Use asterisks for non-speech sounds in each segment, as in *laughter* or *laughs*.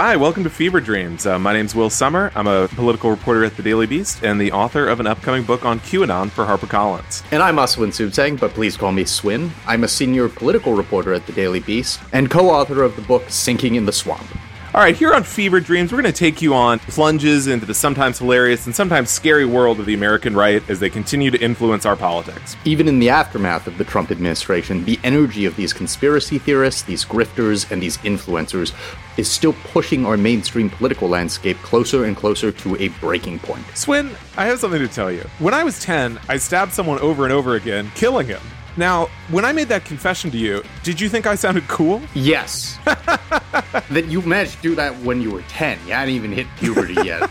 Hi, welcome to Fever Dreams. Uh, my name's Will Sommer. I'm a political reporter at the Daily Beast and the author of an upcoming book on QAnon for HarperCollins. And I'm Asawin Suebsaeng, but please call me Swin. I'm a senior political reporter at the Daily Beast and co-author of the book Sinking in the Swamp. All right, here on Fever Dreams, we're going to take you on plunges into the sometimes hilarious and sometimes scary world of the American right as they continue to influence our politics. Even in the aftermath of the Trump administration, the energy of these conspiracy theorists, these grifters, and these influencers is still pushing our mainstream political landscape closer and closer to a breaking point. Swin, I have something to tell you. When I was 10, I stabbed someone over and over again, killing him. Now, when I made that confession to you, did you think I sounded cool? Yes. *laughs* that you managed to do that when you were 10. You hadn't even hit puberty yet.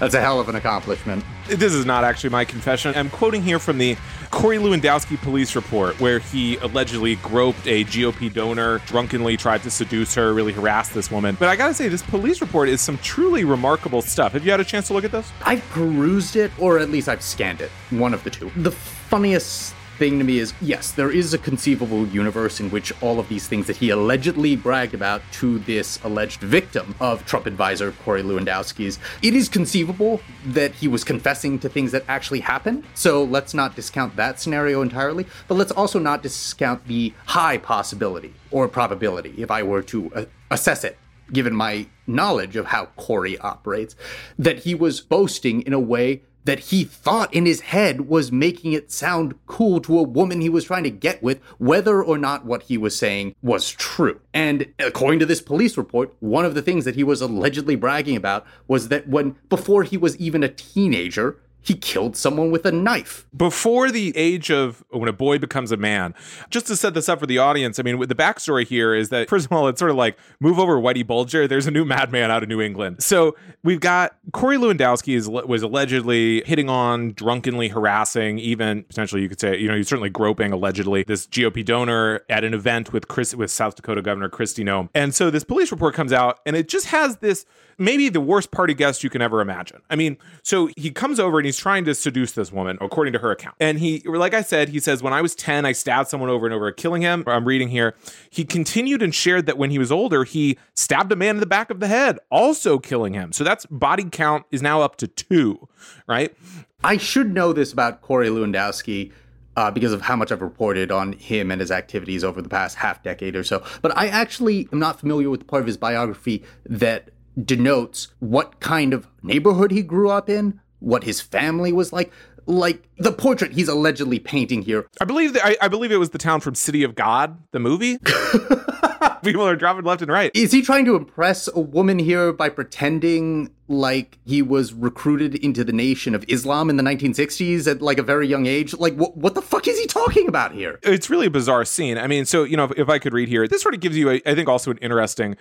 That's a hell of an accomplishment. This is not actually my confession. I'm quoting here from the Corey Lewandowski police report, where he allegedly groped a GOP donor, drunkenly tried to seduce her, really harassed this woman. But I gotta say, this police report is some truly remarkable stuff. Have you had a chance to look at this? I've perused it, or at least I've scanned it. One of the two. The funniest thing to me is yes, there is a conceivable universe in which all of these things that he allegedly bragged about to this alleged victim of Trump advisor Corey Lewandowski's, it is conceivable that he was confessing to things that actually happened. So let's not discount that scenario entirely, but let's also not discount the high possibility or probability, if I were to uh, assess it given my knowledge of how Corey operates, that he was boasting in a way that he thought in his head was making it sound cool to a woman he was trying to get with, whether or not what he was saying was true. And according to this police report, one of the things that he was allegedly bragging about was that when, before he was even a teenager, he killed someone with a knife. Before the age of when a boy becomes a man, just to set this up for the audience, I mean, the backstory here is that, first of all, it's sort of like move over Whitey Bulger. There's a new madman out of New England. So we've got Corey Lewandowski is, was allegedly hitting on, drunkenly harassing, even potentially you could say, you know, he's certainly groping allegedly this GOP donor at an event with Chris, with South Dakota Governor Kristi Noem. And so this police report comes out and it just has this maybe the worst party guest you can ever imagine. I mean, so he comes over and he's trying to seduce this woman, according to her account. And he, like I said, he says, When I was 10, I stabbed someone over and over, killing him. I'm reading here. He continued and shared that when he was older, he stabbed a man in the back of the head, also killing him. So that's body count is now up to two, right? I should know this about Corey Lewandowski. Uh, because of how much I've reported on him and his activities over the past half decade or so. But I actually am not familiar with the part of his biography that denotes what kind of neighborhood he grew up in, what his family was like. Like the portrait he's allegedly painting here. I believe that I, I believe it was the town from City of God, the movie. *laughs* People are dropping left and right. Is he trying to impress a woman here by pretending like he was recruited into the nation of Islam in the 1960s at like a very young age? Like, wh- what the fuck is he talking about here? It's really a bizarre scene. I mean, so, you know, if, if I could read here, this sort of gives you, a, I think, also an interesting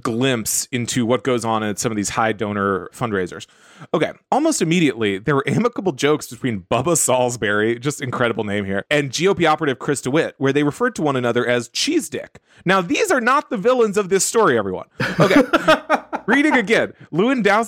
glimpse into what goes on at some of these high donor fundraisers. Okay, almost immediately, there were amicable jokes between Bubba Salisbury, just incredible name here, and GOP operative Chris DeWitt, where they referred to one another as Cheese Dick. Now, these are not the villains of this story, everyone. Okay. *laughs* Reading again,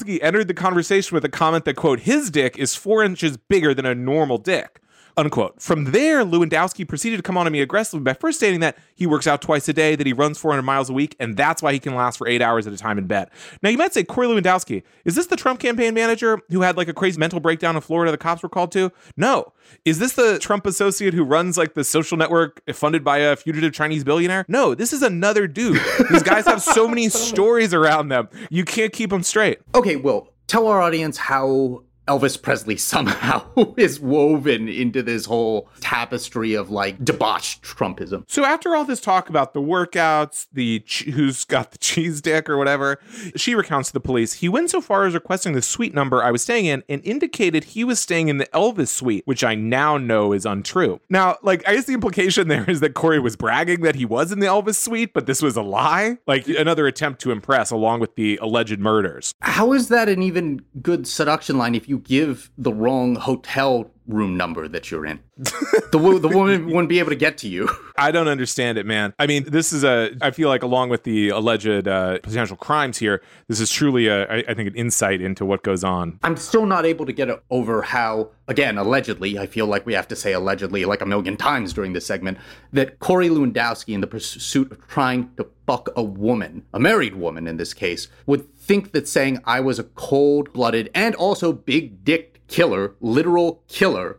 Entered the conversation with a comment that, quote, his dick is four inches bigger than a normal dick. Unquote. From there, Lewandowski proceeded to come on to me aggressively by first stating that he works out twice a day, that he runs 400 miles a week, and that's why he can last for eight hours at a time in bed. Now, you might say, Corey Lewandowski, is this the Trump campaign manager who had like a crazy mental breakdown in Florida the cops were called to? No. Is this the Trump associate who runs like the social network funded by a fugitive Chinese billionaire? No, this is another dude. These guys have so many *laughs* stories around them. You can't keep them straight. Okay, well, tell our audience how Elvis Presley somehow *laughs* is woven into this whole tapestry of like debauched Trumpism. So after all this talk about the workouts, the ch- who's got the cheese dick or whatever, she recounts to the police. He went so far as requesting the suite number I was staying in and indicated he was staying in the Elvis suite, which I now know is untrue. Now, like I guess the implication there is that Corey was bragging that he was in the Elvis suite, but this was a lie, like another attempt to impress along with the alleged murders. How is that an even good seduction line if you give the wrong hotel room number that you're in. the, wo- the woman *laughs* wouldn't be able to get to you. I don't understand it, man. I mean, this is a, I feel like along with the alleged uh, potential crimes here, this is truly, a, I, I think, an insight into what goes on. I'm still not able to get over how, again, allegedly, I feel like we have to say allegedly like a million times during this segment, that Corey Lewandowski, in the pursuit of trying to fuck a woman, a married woman in this case, would think that saying I was a cold blooded and also big dick killer, literal killer,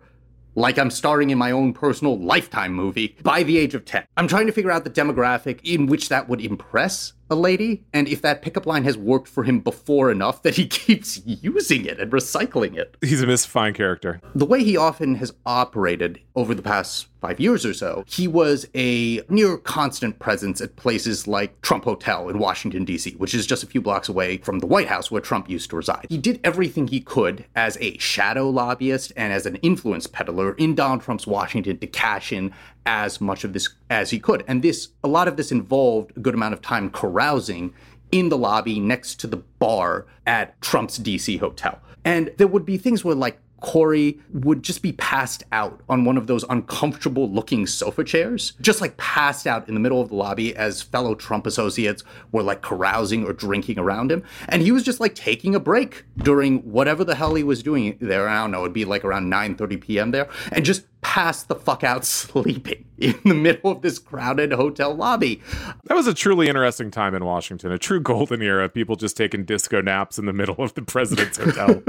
like I'm starring in my own personal lifetime movie by the age of 10. I'm trying to figure out the demographic in which that would impress a lady, and if that pickup line has worked for him before enough that he *laughs* keeps using it and recycling it. He's a mystifying character. The way he often has operated over the past five years or so, he was a near constant presence at places like Trump Hotel in Washington, D.C., which is just a few blocks away from the White House where Trump used to reside. He did everything he could as a shadow lobbyist and as an influence peddler in Donald Trump's Washington to cash in as much of this as he could. And this, a lot of this involved a good amount of time carousing in the lobby next to the bar at Trump's DC hotel. And there would be things where, like, Corey would just be passed out on one of those uncomfortable looking sofa chairs, just like passed out in the middle of the lobby as fellow Trump associates were like carousing or drinking around him. And he was just like taking a break during whatever the hell he was doing there. I don't know, it'd be like around 9 30 p.m. there, and just pass the fuck out sleeping *laughs* in the middle of this crowded hotel lobby. That was a truly interesting time in Washington, a true golden era of people just taking disco naps in the middle of the president's hotel.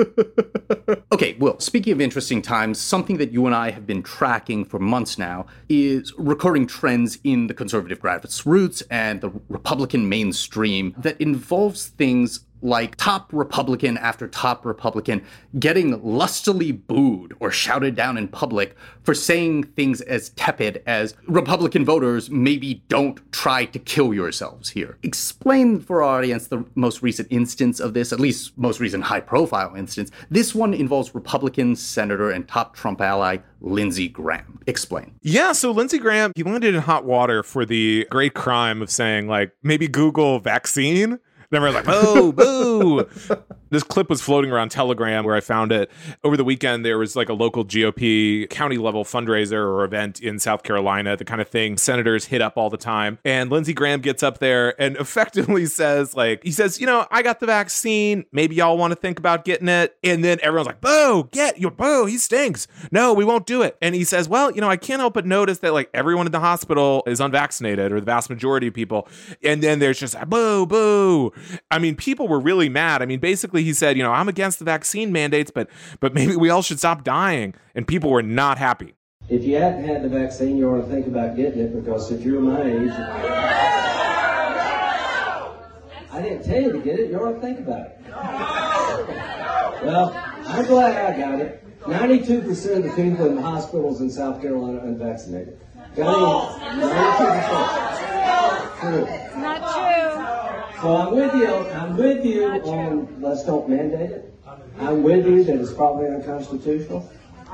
*laughs* okay, well, speaking of interesting times, something that you and I have been tracking for months now is recurring trends in the conservative grassroots and the Republican mainstream that involves things like top Republican after top Republican getting lustily booed or shouted down in public for saying things as tepid as Republican voters maybe don't try to kill yourselves here. Explain for our audience the most recent instance of this, at least most recent high profile instance. This one involves Republican Senator and top Trump ally Lindsey Graham. Explain. Yeah, so Lindsey Graham, he landed in hot water for the great crime of saying, like, maybe Google vaccine then we're like, boo, boo. *laughs* this clip was floating around Telegram where I found it. Over the weekend, there was like a local GOP county level fundraiser or event in South Carolina, the kind of thing senators hit up all the time. And Lindsey Graham gets up there and *laughs* effectively says, like, he says, you know, I got the vaccine. Maybe y'all want to think about getting it. And then everyone's like, boo, get your boo. He stinks. No, we won't do it. And he says, well, you know, I can't help but notice that like everyone in the hospital is unvaccinated or the vast majority of people. And then there's just a boo, boo. I mean, people were really mad. I mean, basically, he said, you know, I'm against the vaccine mandates, but but maybe we all should stop dying. And people were not happy. If you hadn't had the vaccine, you ought to think about getting it because if you're my age, I didn't tell you to get it. You ought to think about it. Well, I'm glad I got it. 92% of the people in the hospitals in South Carolina are unvaccinated. Got any? 92%. True. Not true. So I'm with you. I'm with you on let's don't mandate it. I'm with you that it's probably unconstitutional.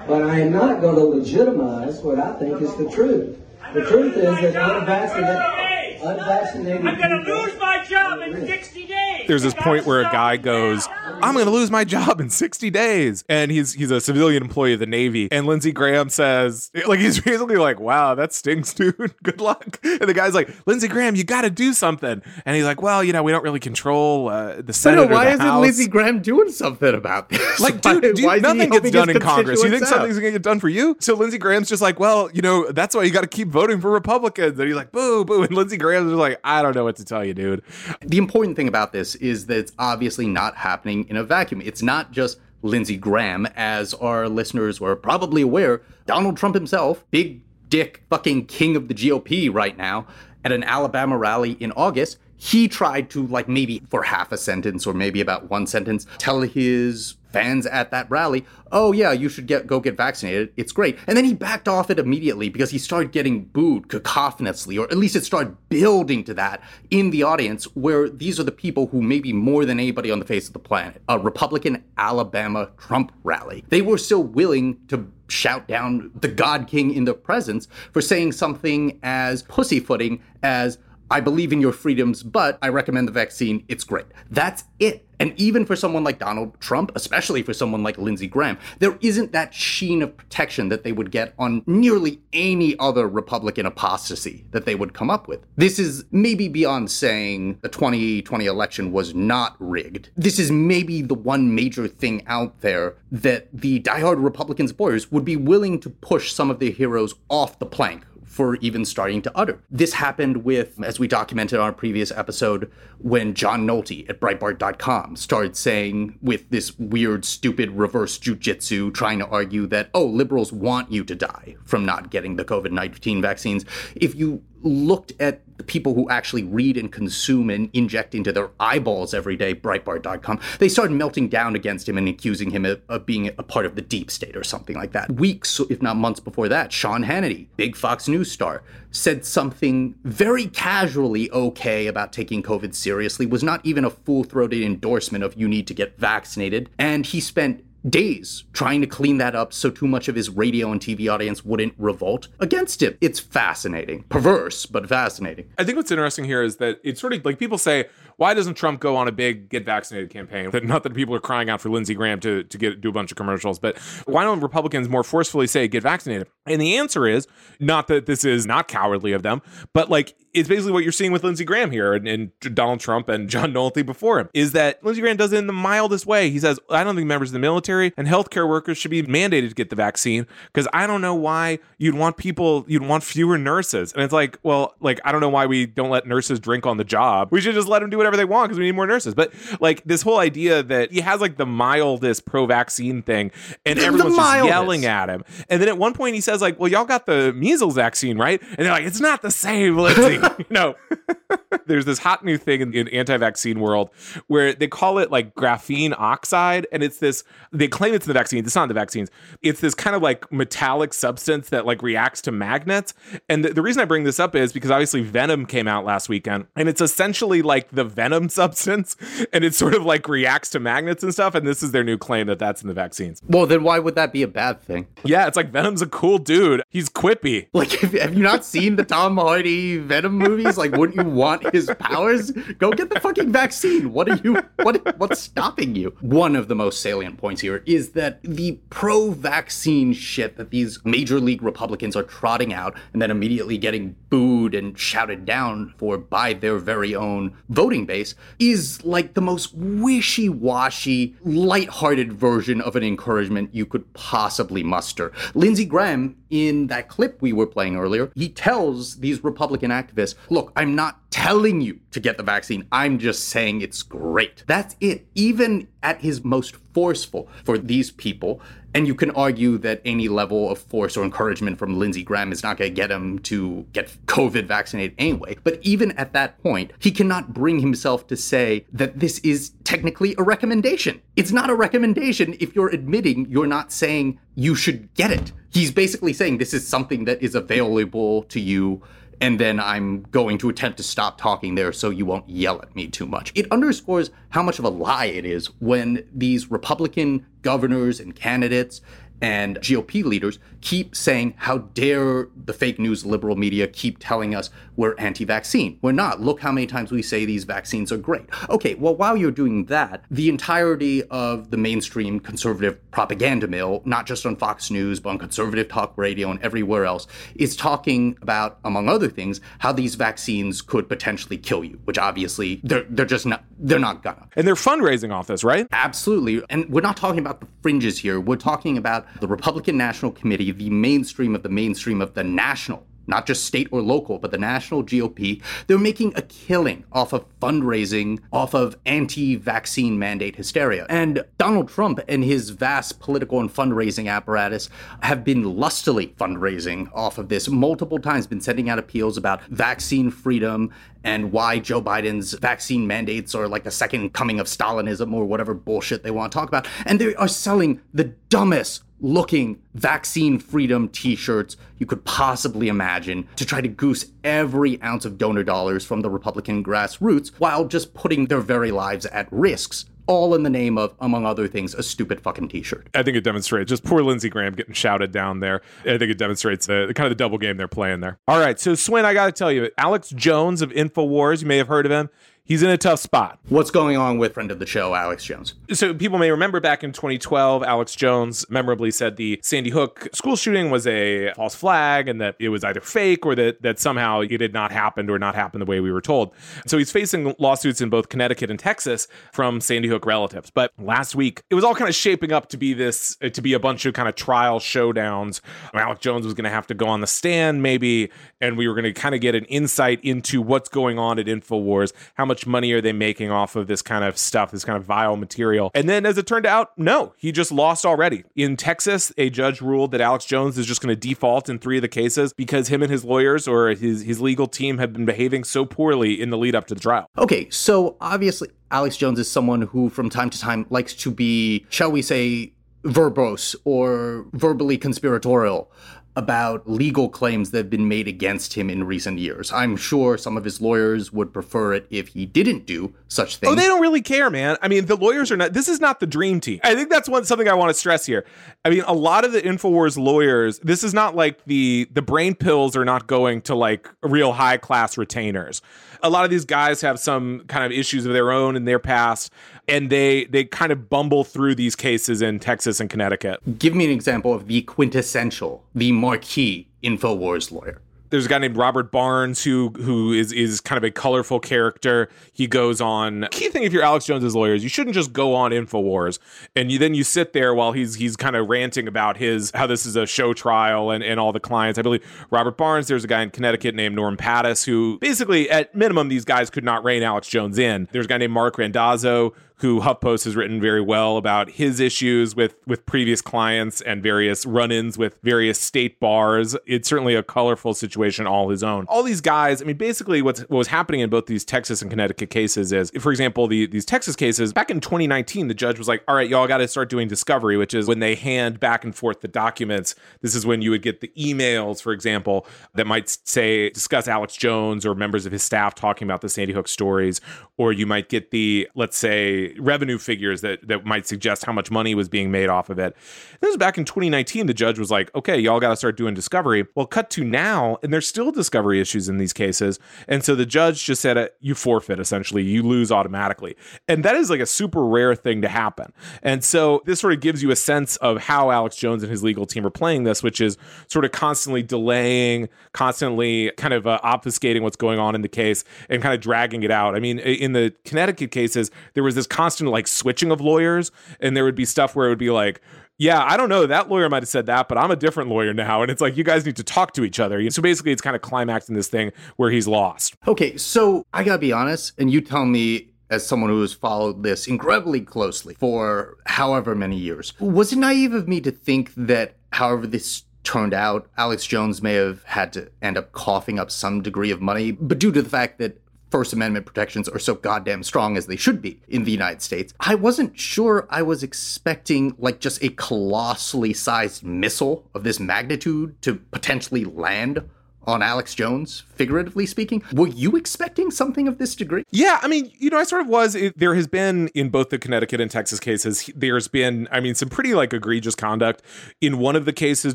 But I am not going to legitimize what I think is the truth. The truth is that unvaccinated, unvaccinated I'm going to lose my job in 60 days. There's this point where a guy goes, I'm going to lose my job in 60 days. And he's he's a civilian employee of the Navy. And Lindsey Graham says, like, he's basically like, wow, that stinks, *laughs* dude. Good luck. And the guy's like, Lindsey Graham, you got to do something. And he's like, well, you know, we don't really control uh, the Senate. No, why isn't House. Lindsey Graham doing something about this? *laughs* Like, dude, why, dude why nothing gets done in Congress. You think out? something's going to get done for you? So Lindsey Graham's just like, well, you know, that's why you got to keep voting for Republicans. And he's like, boo, boo. And Lindsey Graham's just like, I don't know what to tell you, dude. The important thing about this is that it's obviously not happening in a vacuum. It's not just Lindsey Graham, as our listeners were probably aware. Donald Trump himself, big dick fucking king of the GOP right now, at an Alabama rally in August, he tried to, like, maybe for half a sentence or maybe about one sentence, tell his fans at that rally, oh yeah, you should get go get vaccinated. It's great. And then he backed off it immediately because he started getting booed cacophonously, or at least it started building to that in the audience where these are the people who maybe more than anybody on the face of the planet, a Republican Alabama Trump rally. They were still willing to shout down the God King in their presence for saying something as pussyfooting as I believe in your freedoms, but I recommend the vaccine. It's great. That's it. And even for someone like Donald Trump, especially for someone like Lindsey Graham, there isn't that sheen of protection that they would get on nearly any other Republican apostasy that they would come up with. This is maybe beyond saying the 2020 election was not rigged. This is maybe the one major thing out there that the diehard Republican supporters would be willing to push some of their heroes off the plank for even starting to utter. This happened with, as we documented on a previous episode, when John Nolte at Breitbart.com started saying, with this weird, stupid reverse jujitsu, trying to argue that, oh, liberals want you to die from not getting the COVID 19 vaccines. If you looked at the people who actually read and consume and inject into their eyeballs every day, Breitbart.com, they started melting down against him and accusing him of, of, being a part of the deep state or something like that. Weeks, if not months before that, Sean Hannity, big Fox News star, said something very casually okay about taking COVID seriously, was not even a full throated endorsement of you need to get vaccinated. And he spent days trying to clean that up so too much of his radio and TV audience wouldn't revolt against him. It's fascinating. Perverse, but fascinating. I think what's interesting here is that it's sort of like people say, why doesn't Trump go on a big get vaccinated campaign? That Not that people are crying out for Lindsey Graham to, to get do a bunch of commercials, but why don't Republicans more forcefully say get vaccinated? And the answer is not that this is not cowardly of them, but like it's basically what you're seeing with Lindsey Graham here and, and, Donald Trump and John Nolte before him is that Lindsey Graham does it in the mildest way. He says, I don't think members of the military and healthcare workers should be mandated to get the vaccine because I don't know why you'd want people, you'd want fewer nurses. And it's like, well, like, I don't know why we don't let nurses drink on the job. We should just let them do whatever they want because we need more nurses. But like this whole idea that he has like the mildest pro vaccine thing and everyone's just yelling at him. And then at one point he says, like, well, y'all got the measles vaccine, right? And they're like, it's not the same, *laughs* Lindsey. no. *laughs* There's this hot new thing in, in anti-vaccine world where they call it like graphene oxide, and it's this. They claim it's in the vaccines. It's not in the vaccines. It's this kind of like metallic substance that like reacts to magnets. And the, the reason I bring this up is because obviously Venom came out last weekend, and it's essentially like the venom *laughs* substance, and it sort of like reacts to magnets and stuff. And this is their new claim that that's in the vaccines. Well, then why would that be a bad thing? Yeah, it's like Venom's a cool dude. He's quippy. Like, have, have you not seen the Tom Hardy Venom movies? Like, wouldn't you want his powers? Go get the fucking vaccine. What are you? What? What's stopping you? One of the most salient points here is that the pro-vaccine shit that these major league Republicans are trotting out and then immediately getting booed and shouted down for by their very own voting base is like the most wishy-washy, light-hearted version of an encouragement you could possibly muster. Lindsey Graham, in that clip we were playing earlier, he tells these Republican activists, look, I'm not telling you to get the vaccine. I'm just saying it's great. That's it. Even at his most forceful for these people, and you can argue that any level of force or encouragement from Lindsey Graham is not going to get him to get COVID vaccinated anyway. But even at that point, he cannot bring himself to say that this is technically a recommendation. It's not a recommendation if you're admitting you're not saying you should get it. He's basically saying this is something that is available to you and then I'm going to attempt to stop talking there so you won't yell at me too much. It underscores how much of a lie it is when these Republican governors and candidates and GOP leaders keep saying, How dare the fake news liberal media keep telling us we're anti vaccine? We're not. Look how many times we say these vaccines are great. Okay, well, while you're doing that, the entirety of the mainstream conservative propaganda mill, not just on Fox News, but on conservative talk radio and everywhere else, is talking about, among other things, how these vaccines could potentially kill you, which obviously they're, they're just not, they're not gonna. And they're fundraising off this, right? Absolutely. And we're not talking about the fringes here. We're talking about the Republican National Committee, the mainstream of the mainstream of the national not just state or local, but the national GOP, they're making a killing off of fundraising, off of anti vaccine mandate hysteria. And Donald Trump and his vast political and fundraising apparatus have been lustily fundraising off of this multiple times, been sending out appeals about vaccine freedom and why Joe Biden's vaccine mandates are like a second coming of Stalinism or whatever bullshit they want to talk about. And they are selling the dumbest looking vaccine freedom t shirts you could possibly imagine to try to goose every ounce of donor dollars from the Republican grassroots while just putting their very lives at risks all in the name of, among other things, a stupid fucking t-shirt. I think it demonstrates just poor Lindsey Graham getting shouted down there. I think it demonstrates the, kind of the double game they're playing there. All right, so Swin, I got to tell you, Alex Jones of Infowars, you may have heard of him he's in a tough spot. What's going on with friend of the show, Alex Jones? So people may remember back in 2012, Alex Jones memorably said the Sandy Hook school shooting was a false flag and that it was either fake or that that somehow it had not happened or not happened the way we were told. So he's facing lawsuits in both Connecticut and Texas from Sandy Hook relatives. But last week, it was all kind of shaping up to be this uh, to be a bunch of kind of trial showdowns. Alex Jones was going to have to go on the stand maybe and we were going to kind of get an insight into what's going on at InfoWars, how much much money are they making off of this kind of stuff, this kind of vile material? And then as it turned out, no, he just lost already. In Texas, a judge ruled that Alex Jones is just going to default in three of the cases because him and his lawyers or his, his legal team have been behaving so poorly in the lead up to the trial. Okay, so obviously Alex Jones is someone who from time to time likes to be, shall we say, verbose or verbally conspiratorial about legal claims that have been made against him in recent years. I'm sure some of his lawyers would prefer it if he didn't do such things. Oh, they don't really care, man. I mean, the lawyers are not. This is not the dream team. I think that's one something I want to stress here. I mean, a lot of the Infowars lawyers. This is not like the the brain pills are not going to like real high class retainers. A lot of these guys have some kind of issues of their own in their past and they they kind of bumble through these cases in Texas and Connecticut. Give me an example of the quintessential, the marquee Infowars lawyer there's a guy named Robert Barnes who who is is kind of a colorful character. He goes on. Key thing if you're Alex Jones's lawyers, you shouldn't just go on Infowars and you then you sit there while he's he's kind of ranting about his how this is a show trial and and all the clients. I believe Robert Barnes. There's a guy in Connecticut named Norm Pattis who basically at minimum these guys could not rein Alex Jones in. There's a guy named Marc Randazza who HuffPost has written very well about his issues with with previous clients and various run-ins with various state bars. It's certainly a colorful situation all his own. All these guys, I mean, basically what's what was happening in both these Texas and Connecticut cases is, for example, the these Texas cases back in 2019, the judge was like, "All right, y'all got to start doing discovery," which is when they hand back and forth the documents. This is when you would get the emails, for example, that might say discuss Alex Jones or members of his staff talking about the Sandy Hook stories, or you might get the let's say revenue figures that that might suggest how much money was being made off of it. This was back in 2019. The judge was like, "Okay, y'all got to start doing discovery." Well, cut to now, and there's still discovery issues in these cases, and so the judge just said, uh, "You forfeit. Essentially, you lose automatically," and that is like a super rare thing to happen. And so this sort of gives you a sense of how Alex Jones and his legal team are playing this, which is sort of constantly delaying, constantly kind of uh, obfuscating what's going on in the case, and kind of dragging it out. I mean, in the Connecticut cases, there was this constant like switching of lawyers, and there would be stuff where it would be like, yeah, I don't know. That lawyer might have said that, but I'm a different lawyer now. And it's like, you guys need to talk to each other. So basically, it's kind of climaxing this thing where he's lost. Okay, so I gotta be honest, and you tell me as someone who has followed this incredibly closely for however many years, was it naive of me to think that however this turned out, Alex Jones may have had to end up coughing up some degree of money, but due to the fact that First Amendment protections are so goddamn strong as they should be in the United States. I wasn't sure I was expecting like just a colossally sized missile of this magnitude to potentially land on Alex Jones, figuratively speaking. Were you expecting something of this degree? Yeah, I mean, you know, I sort of was. It, there has been in both the Connecticut and Texas cases, there's been, I mean, some pretty like egregious conduct. In one of the cases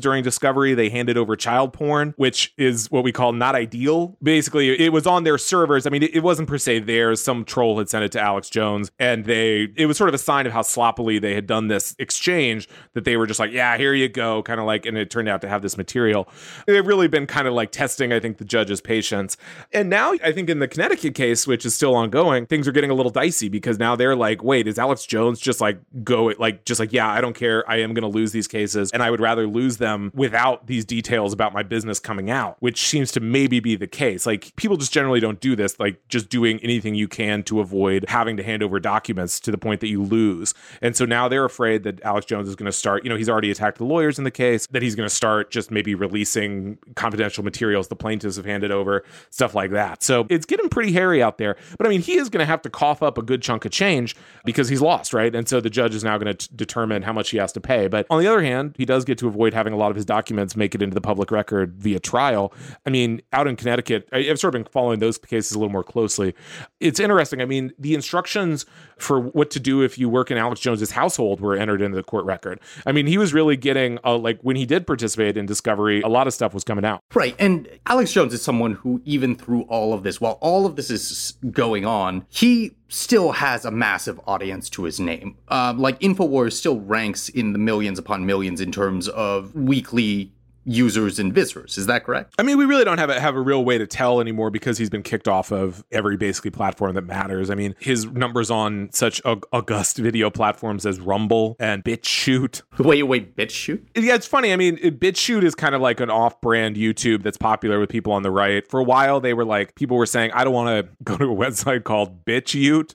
during discovery, they handed over child porn, which is what we call not ideal. Basically, it was on their servers. I mean, it, it wasn't per se theirs. Some troll had sent it to Alex Jones, and they, it was sort of a sign of how sloppily they had done this exchange that they were just like, yeah, here you go, kind of like, and it turned out to have this material. They've really been kind of like testing, I think, the judge's patience. And now I think in the Connecticut case, which is still ongoing, things are getting a little dicey because now they're like, wait, is Alex Jones just like go it like just like, yeah, I don't care. I am gonna lose these cases. And I would rather lose them without these details about my business coming out, which seems to maybe be the case. Like people just generally don't do this, like just doing anything you can to avoid having to hand over documents to the point that you lose. And so now they're afraid that Alex Jones is going to start, you know, he's already attacked the lawyers in the case, that he's going to start just maybe releasing confidential materials the plaintiffs have handed over, stuff like that. So it's getting pretty hairy out there. But I mean, he is going to have to cough up a good chunk of change because he's lost, right? And so the judge is now going to determine how much he has to pay. But on the other hand, he does get to avoid having a lot of his documents make it into the public record via trial. I mean, out in Connecticut, I've sort of been following those cases a little more closely. It's interesting. I mean, the instructions for what to do if you work in Alex Jones's household were entered into the court record. I mean, he was really getting like when he did participate in discovery, a lot of stuff was coming out. Right. And Alex Jones is someone who, even through all of this, while all of this is going on, he still has a massive audience to his name. Uh, like InfoWars still ranks in the millions upon millions in terms of weekly users and visitors. Is that correct? I mean, we really don't have a, have a real way to tell anymore because he's been kicked off of every basically platform that matters. I mean, his numbers on such august video platforms as Rumble and BitChute. *laughs* Wait, wait, BitChute? Yeah, it's funny. I mean, BitChute is kind of like an off-brand YouTube that's popular with people on the right. For a while, they were like, people were saying, I don't want to *laughs* go to a website called BitChute.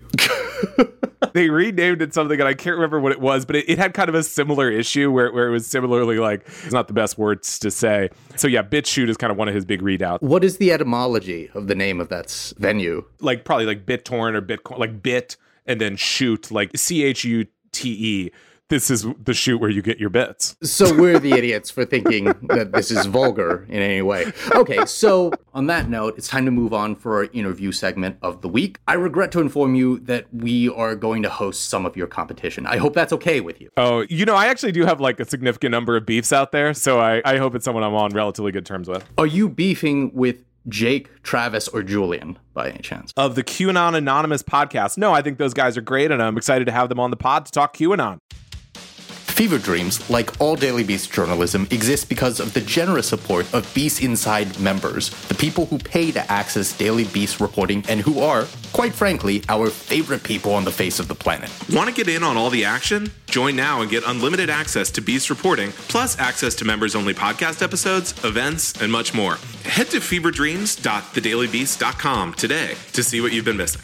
*laughs* they renamed it something and I can't remember what it was, but it, it, had kind of a similar issue where, where it was similarly like, it's not the best words to say. So yeah, BitChute is kind of one of his big readouts. What is the etymology of the name of that venue? Like probably like BitTorrent or Bitcoin, like bit and then shoot, like C H U T E this is the shoot where you get your bits. So we're the idiots for thinking that this is vulgar in any way. Okay, so on that note, it's time to move on for our interview segment of the week. I regret to inform you that we are going to host some of your competition. I hope that's okay with you. Oh, you know, I actually do have like a significant number of beefs out there, so I, I hope it's someone I'm on relatively good terms with. Are you beefing with Jake, Travis, or Julian by any chance? Of the QAnon Anonymous podcast. No, I think those guys are great, and I'm excited to have them on the pod to talk QAnon. Fever Dreams, like all Daily Beast journalism, exist because of the generous support of Beast Inside members, the people who pay to access Daily Beast reporting and who are, quite frankly, our favorite people on the face of the planet. Want to get in on all the action? Join now and get unlimited access to Beast reporting, plus access to members only podcast episodes, events, and much more. Head to feverdreams.thedailybeast.com today to see what you've been missing.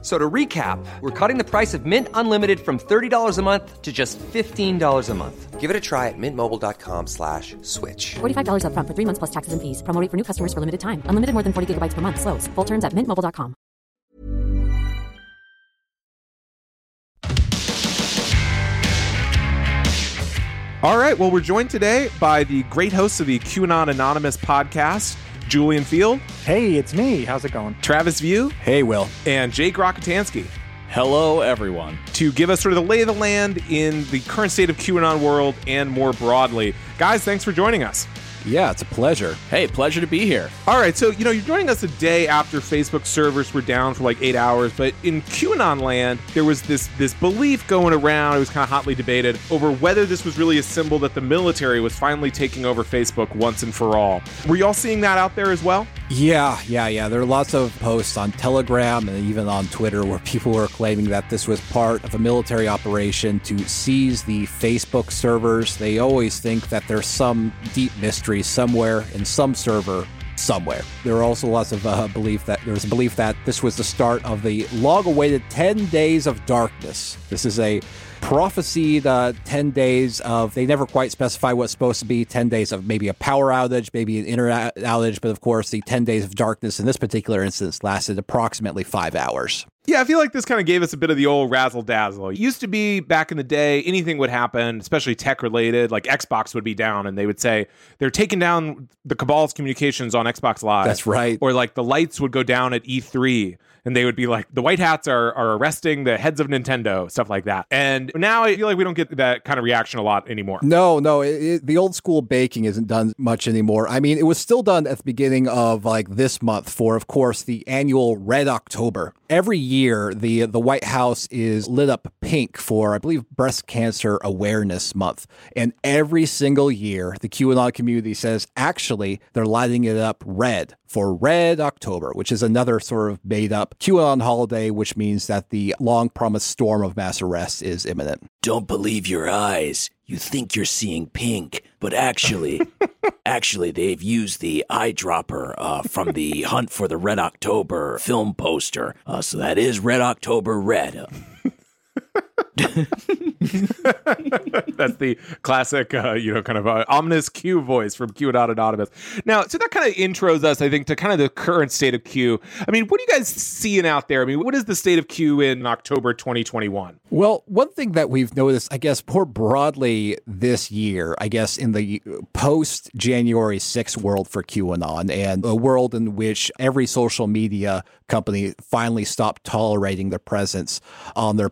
So to recap, we're cutting the price of Mint Unlimited from $30 a month to just $15 a month. Give it a try at mintmobile.com slash switch. $45 up front for three months plus taxes and fees. Promo for new customers for limited time. Unlimited more than 40 gigabytes per month. Slows. Full terms at mintmobile.com. All right. Well, we're joined today by the great hosts of the QAnon Anonymous podcast. Julian Feeld. Hey, it's me. How's it going? Travis View. Hey, Will. And Jake Rockatansky. Hello, everyone. To give us sort of the lay of the land in the current state of QAnon world and more broadly. Guys, thanks for joining us. Yeah, it's a pleasure. Hey, pleasure to be here. All right, so you know you're joining us a day after Facebook servers were down for like eight hours, but in QAnon land there was this this belief going around. It was kind of hotly debated over whether this was really a symbol that the military was finally taking over Facebook once and for all. Were y'all seeing that out there as well? Yeah, yeah, yeah. There are lots of posts on Telegram and even on Twitter where people were claiming that this was part of a military operation to seize the Facebook servers. They always think that there's some deep mystery somewhere in some server somewhere. There are also lots of uh, belief that there's a belief that this was the start of the long-awaited 10 days of darkness. This is a prophesied uh, 10 days of, they never quite specify what's supposed to be 10 days of maybe a power outage, maybe an internet outage, but of course, the 10 days of darkness in this particular instance lasted approximately five hours. Yeah, I feel like this kind of gave us a bit of the old razzle dazzle. It used to be back in the day, anything would happen, especially tech related, like Xbox would be down and they would say they're taking down the Cabal's communications on Xbox Live. That's right. Or like the lights would go down at E3 and they would be like, the White Hats are, are arresting the heads of Nintendo, stuff like that. And now I feel like we don't get that kind of reaction a lot anymore. No, no, it, it, the old school baking isn't done much anymore. I mean, it was still done at the beginning of like this month for, of course, the annual Red October. Every year, the the White House is lit up pink for, I believe, Breast Cancer Awareness Month, and every single year, the QAnon community says actually they're lighting it up red for Red October, which is another sort of made up QAnon holiday, which means that the long promised storm of mass arrests is imminent. Don't believe your eyes. You think you're seeing pink, but actually, *laughs* actually, they've used the eyedropper uh, from the *laughs* Hunt for the Red October film poster. Uh, so that is Red October Red. *laughs* *laughs* That's the classic, uh, you know, kind of uh, ominous Q voice from Q Dot Anonymous. Now, so that kind of intros us, I think, to kind of the current state of Q. I mean, what are you guys seeing out there? I mean, what is the state of Q in October 2021? Well, one thing that we've noticed, I guess, more broadly this year, I guess, in the post January 6th world for QAnon and a world in which every social media company finally stopped tolerating their presence on their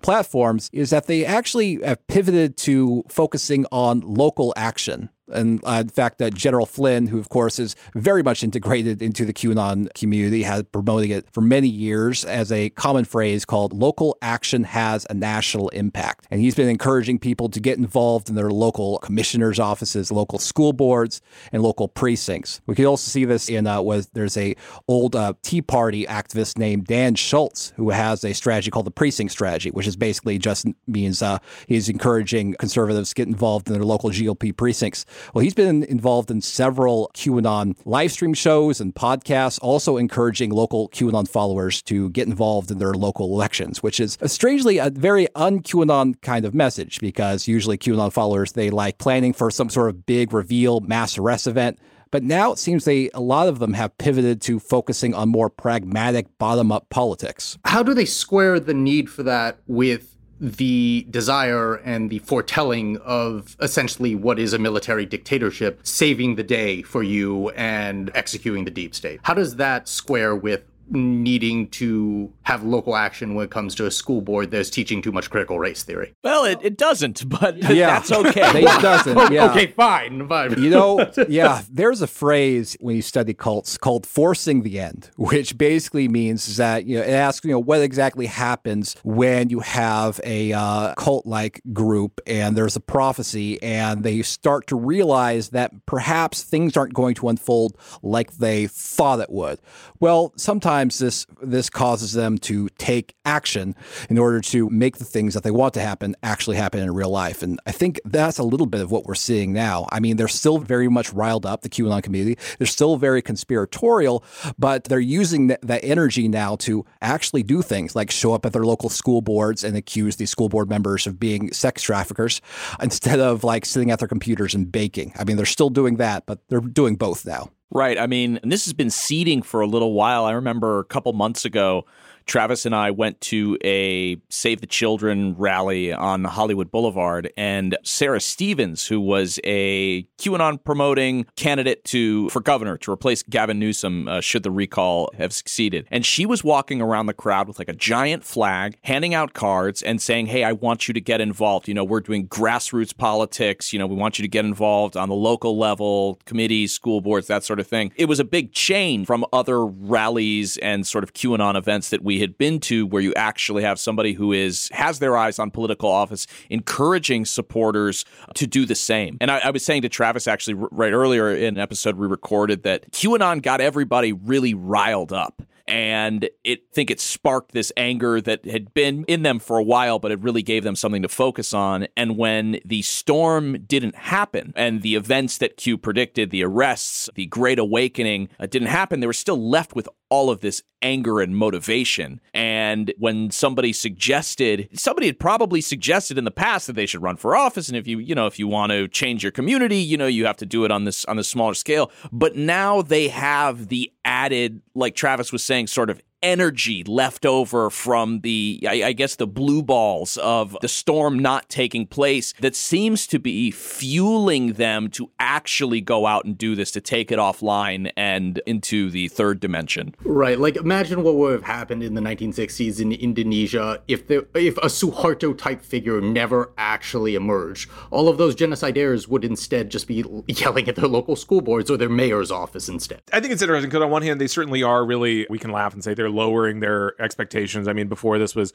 is that they actually have pivoted to focusing on local action. And uh, in fact, uh, General Flynn, who of course is very much integrated into the QAnon community, has promoting it for many years as a common phrase called "local action has a national impact." And he's been encouraging people to get involved in their local commissioners' offices, local school boards, and local precincts. We can also see this in uh, was there's a old uh, Tea Party activist named Dan Schultz who has a strategy called the precinct strategy, which is basically just means uh, he's encouraging conservatives to get involved in their local GOP precincts. Well, he's been involved in several QAnon live stream shows and podcasts, also encouraging local QAnon followers to get involved in their local elections, which is strangely a very un QAnon kind of message because usually QAnon followers, they like planning for some sort of big reveal mass arrest event. But now it seems they a lot of them have pivoted to focusing on more pragmatic bottom up politics. How do they square the need for that with the desire and the foretelling of essentially what is a military dictatorship saving the day for you and executing the deep state. How does that square with needing to have local action when it comes to a school board that's teaching too much critical race theory. Well, it, it doesn't, but Yeah. *laughs* that's okay. It doesn't. Yeah. *laughs* Okay, fine. fine. You know, *laughs* yeah, there's a phrase when you study cults called forcing the end, which basically means that, you know, it asks, you know, what exactly happens when you have a uh, cult like group and there's a prophecy and they start to realize that perhaps things aren't going to unfold like they thought it would. Well, sometimes this this causes them to take action in order to make the things that they want to happen actually happen in real life. And I think that's a little bit of what we're seeing now. I mean, they're still very much riled up, the QAnon community. They're still very conspiratorial, but they're using that, that energy now to actually do things like show up at their local school boards and accuse these school board members of being sex traffickers *laughs* instead of like sitting at their computers and baking. I mean, they're still doing that, but they're doing both now. Right. I mean, and this has been seeding for a little while. I remember a couple months ago, Travis and I went to a Save the Children rally on Hollywood Boulevard, and Sarah Stevens, who was a QAnon promoting candidate to for governor to replace Gavin Newsom, uh, should the recall have succeeded, and she was walking around the crowd with like a giant flag, handing out cards and saying, "Hey, I want you to get involved. You know, we're doing grassroots politics. You know, we want you to get involved on the local level, committees, school boards, that sort of thing." It was a big chain from other rallies and sort of QAnon events that we had been to where you actually have somebody who is has their eyes on political office encouraging supporters to do the same. And i, I was saying to travis actually right earlier in an episode we recorded that qanon got everybody really riled up and it think it sparked this anger that had been in them for a while, but it really gave them something to focus on. And when the storm didn't happen, and the events that Q predicted, the arrests, the Great Awakening, uh, didn't happen, they were still left with all of this anger and motivation. And when somebody suggested, somebody had probably suggested in the past that they should run for office, and if you, you know, if you want to change your community, you know, you have to do it on this on this smaller scale. But now they have the added, like Travis was saying, sort of energy left over from the, I, I, guess, the blue balls of the storm not taking place that seems to be fueling them to actually go out and do this, to take it offline and into the third dimension. Right. Like, imagine what would have happened in the 1960s in Indonesia if there, if a Suharto type figure never actually emerged. All of those genocidaires would instead just be yelling at their local school boards or their mayor's office instead. I think it's interesting because on one hand, they certainly are really, we can laugh and say they're lowering their expectations. I mean, before this was,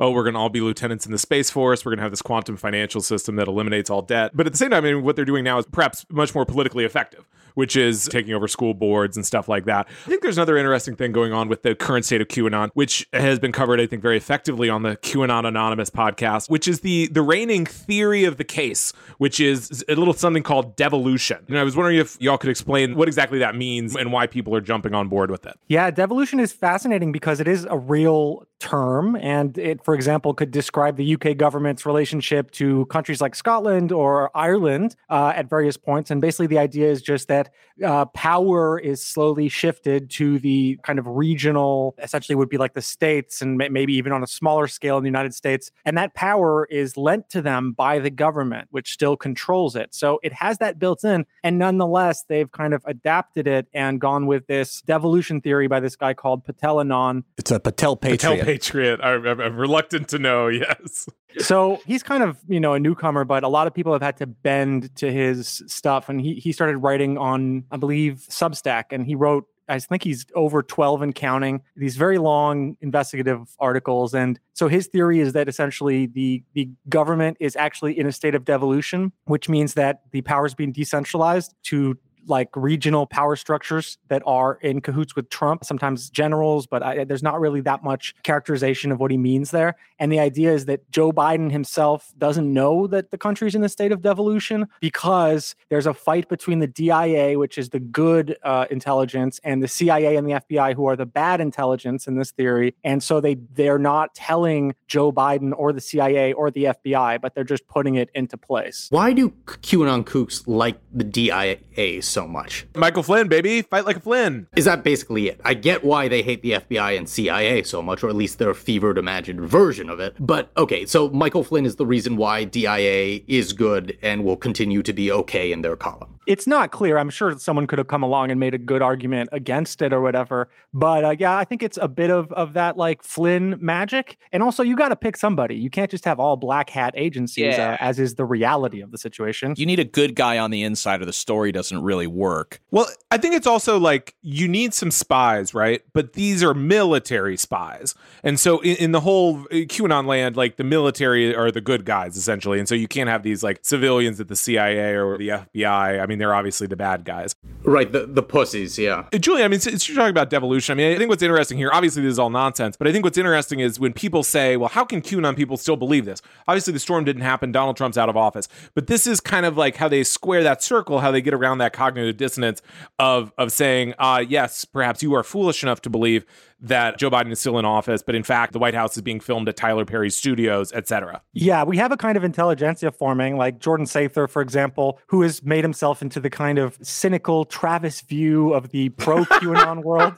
oh, we're going to all be lieutenants in the Space Force. We're going to have this quantum financial system that eliminates all debt. But at the same time, I mean, what they're doing now is perhaps much more politically effective which is taking over school boards and stuff like that. I think there's another interesting thing going on with the current state of QAnon, which has been covered, I think, very effectively on the QAnon Anonymous podcast, which is the the reigning theory of the case, which is a little something called devolution. And I was wondering if y'all could explain what exactly that means and why people are jumping on board with it. Yeah, devolution is fascinating because it is a real term, and it, for example, could describe the UK government's relationship to countries like Scotland or Ireland uh, at various points. And basically, the idea is just that uh, power is slowly shifted to the kind of regional, essentially, would be like the states, and maybe even on a smaller scale in the United States. And that power is lent to them by the government, which still controls it. So it has that built in. And nonetheless, they've kind of adapted it and gone with this devolution theory by this guy called Patel Anand. It's a Patel Patriot. Patel Patriot. I'm, I'm reluctant to know. Yes. so he's kind of you know a newcomer, but a lot of people have had to bend to his stuff, and he he started writing on I believe Substack, and he wrote I think he's over 12 and counting these very long investigative articles. And so his theory is that essentially the, the government is actually in a state of devolution, which means that the power is being decentralized to like regional power structures that are in cahoots with Trump, sometimes generals, but I, there's not really that much characterization of what he means there. And the idea is that Joe Biden himself doesn't know that the country's in a state of devolution because there's a fight between the DIA, which is the good uh, intelligence, and the CIA and the FBI, who are the bad intelligence in this theory. And so they they're not telling Joe Biden or the CIA or the FBI, but they're just putting it into place. Why do QAnon kooks like the DIA so much. Michael Flynn, baby, fight like a Flynn. Is that basically it? I get why they hate the FBI and CIA so much, or at least their fevered imagined version of it. But okay, so Michael Flynn is the reason why DIA is good and will continue to be okay in their column it's not clear. I'm sure someone could have come along and made a good argument against it or whatever. But uh, yeah, I think it's a bit of of that like Flynn magic. And also, you got to pick somebody. You can't just have all black hat agencies, yeah. uh, as is the reality of the situation. You need a good guy on the inside, or the story doesn't really work. Well, I think it's also like you need some spies, right? But these are military spies, and so in, in the whole uh, QAnon land, like the military are the good guys essentially, and so you can't have these like civilians at the CIA or the FBI. I mean mean, they're obviously the bad guys. Right, the, the pussies, yeah. Uh, Julie, I mean, since you're talking about devolution, I mean, I think what's interesting here, obviously, this is all nonsense, but I think what's interesting is when people say, well, how can QAnon people still believe this? Obviously, the storm didn't happen. Donald Trump's out of office. But this is kind of like how they square that circle, how they get around that cognitive dissonance of, of saying, uh, yes, perhaps you are foolish enough to believe that Joe Biden is still in office, but in fact, the White House is being filmed at Tyler Perry's studios, etc. Yeah, we have a kind of intelligentsia forming, like Jordan Sather, for example, who has made himself into the kind of cynical Travis View of the pro *laughs* QAnon world.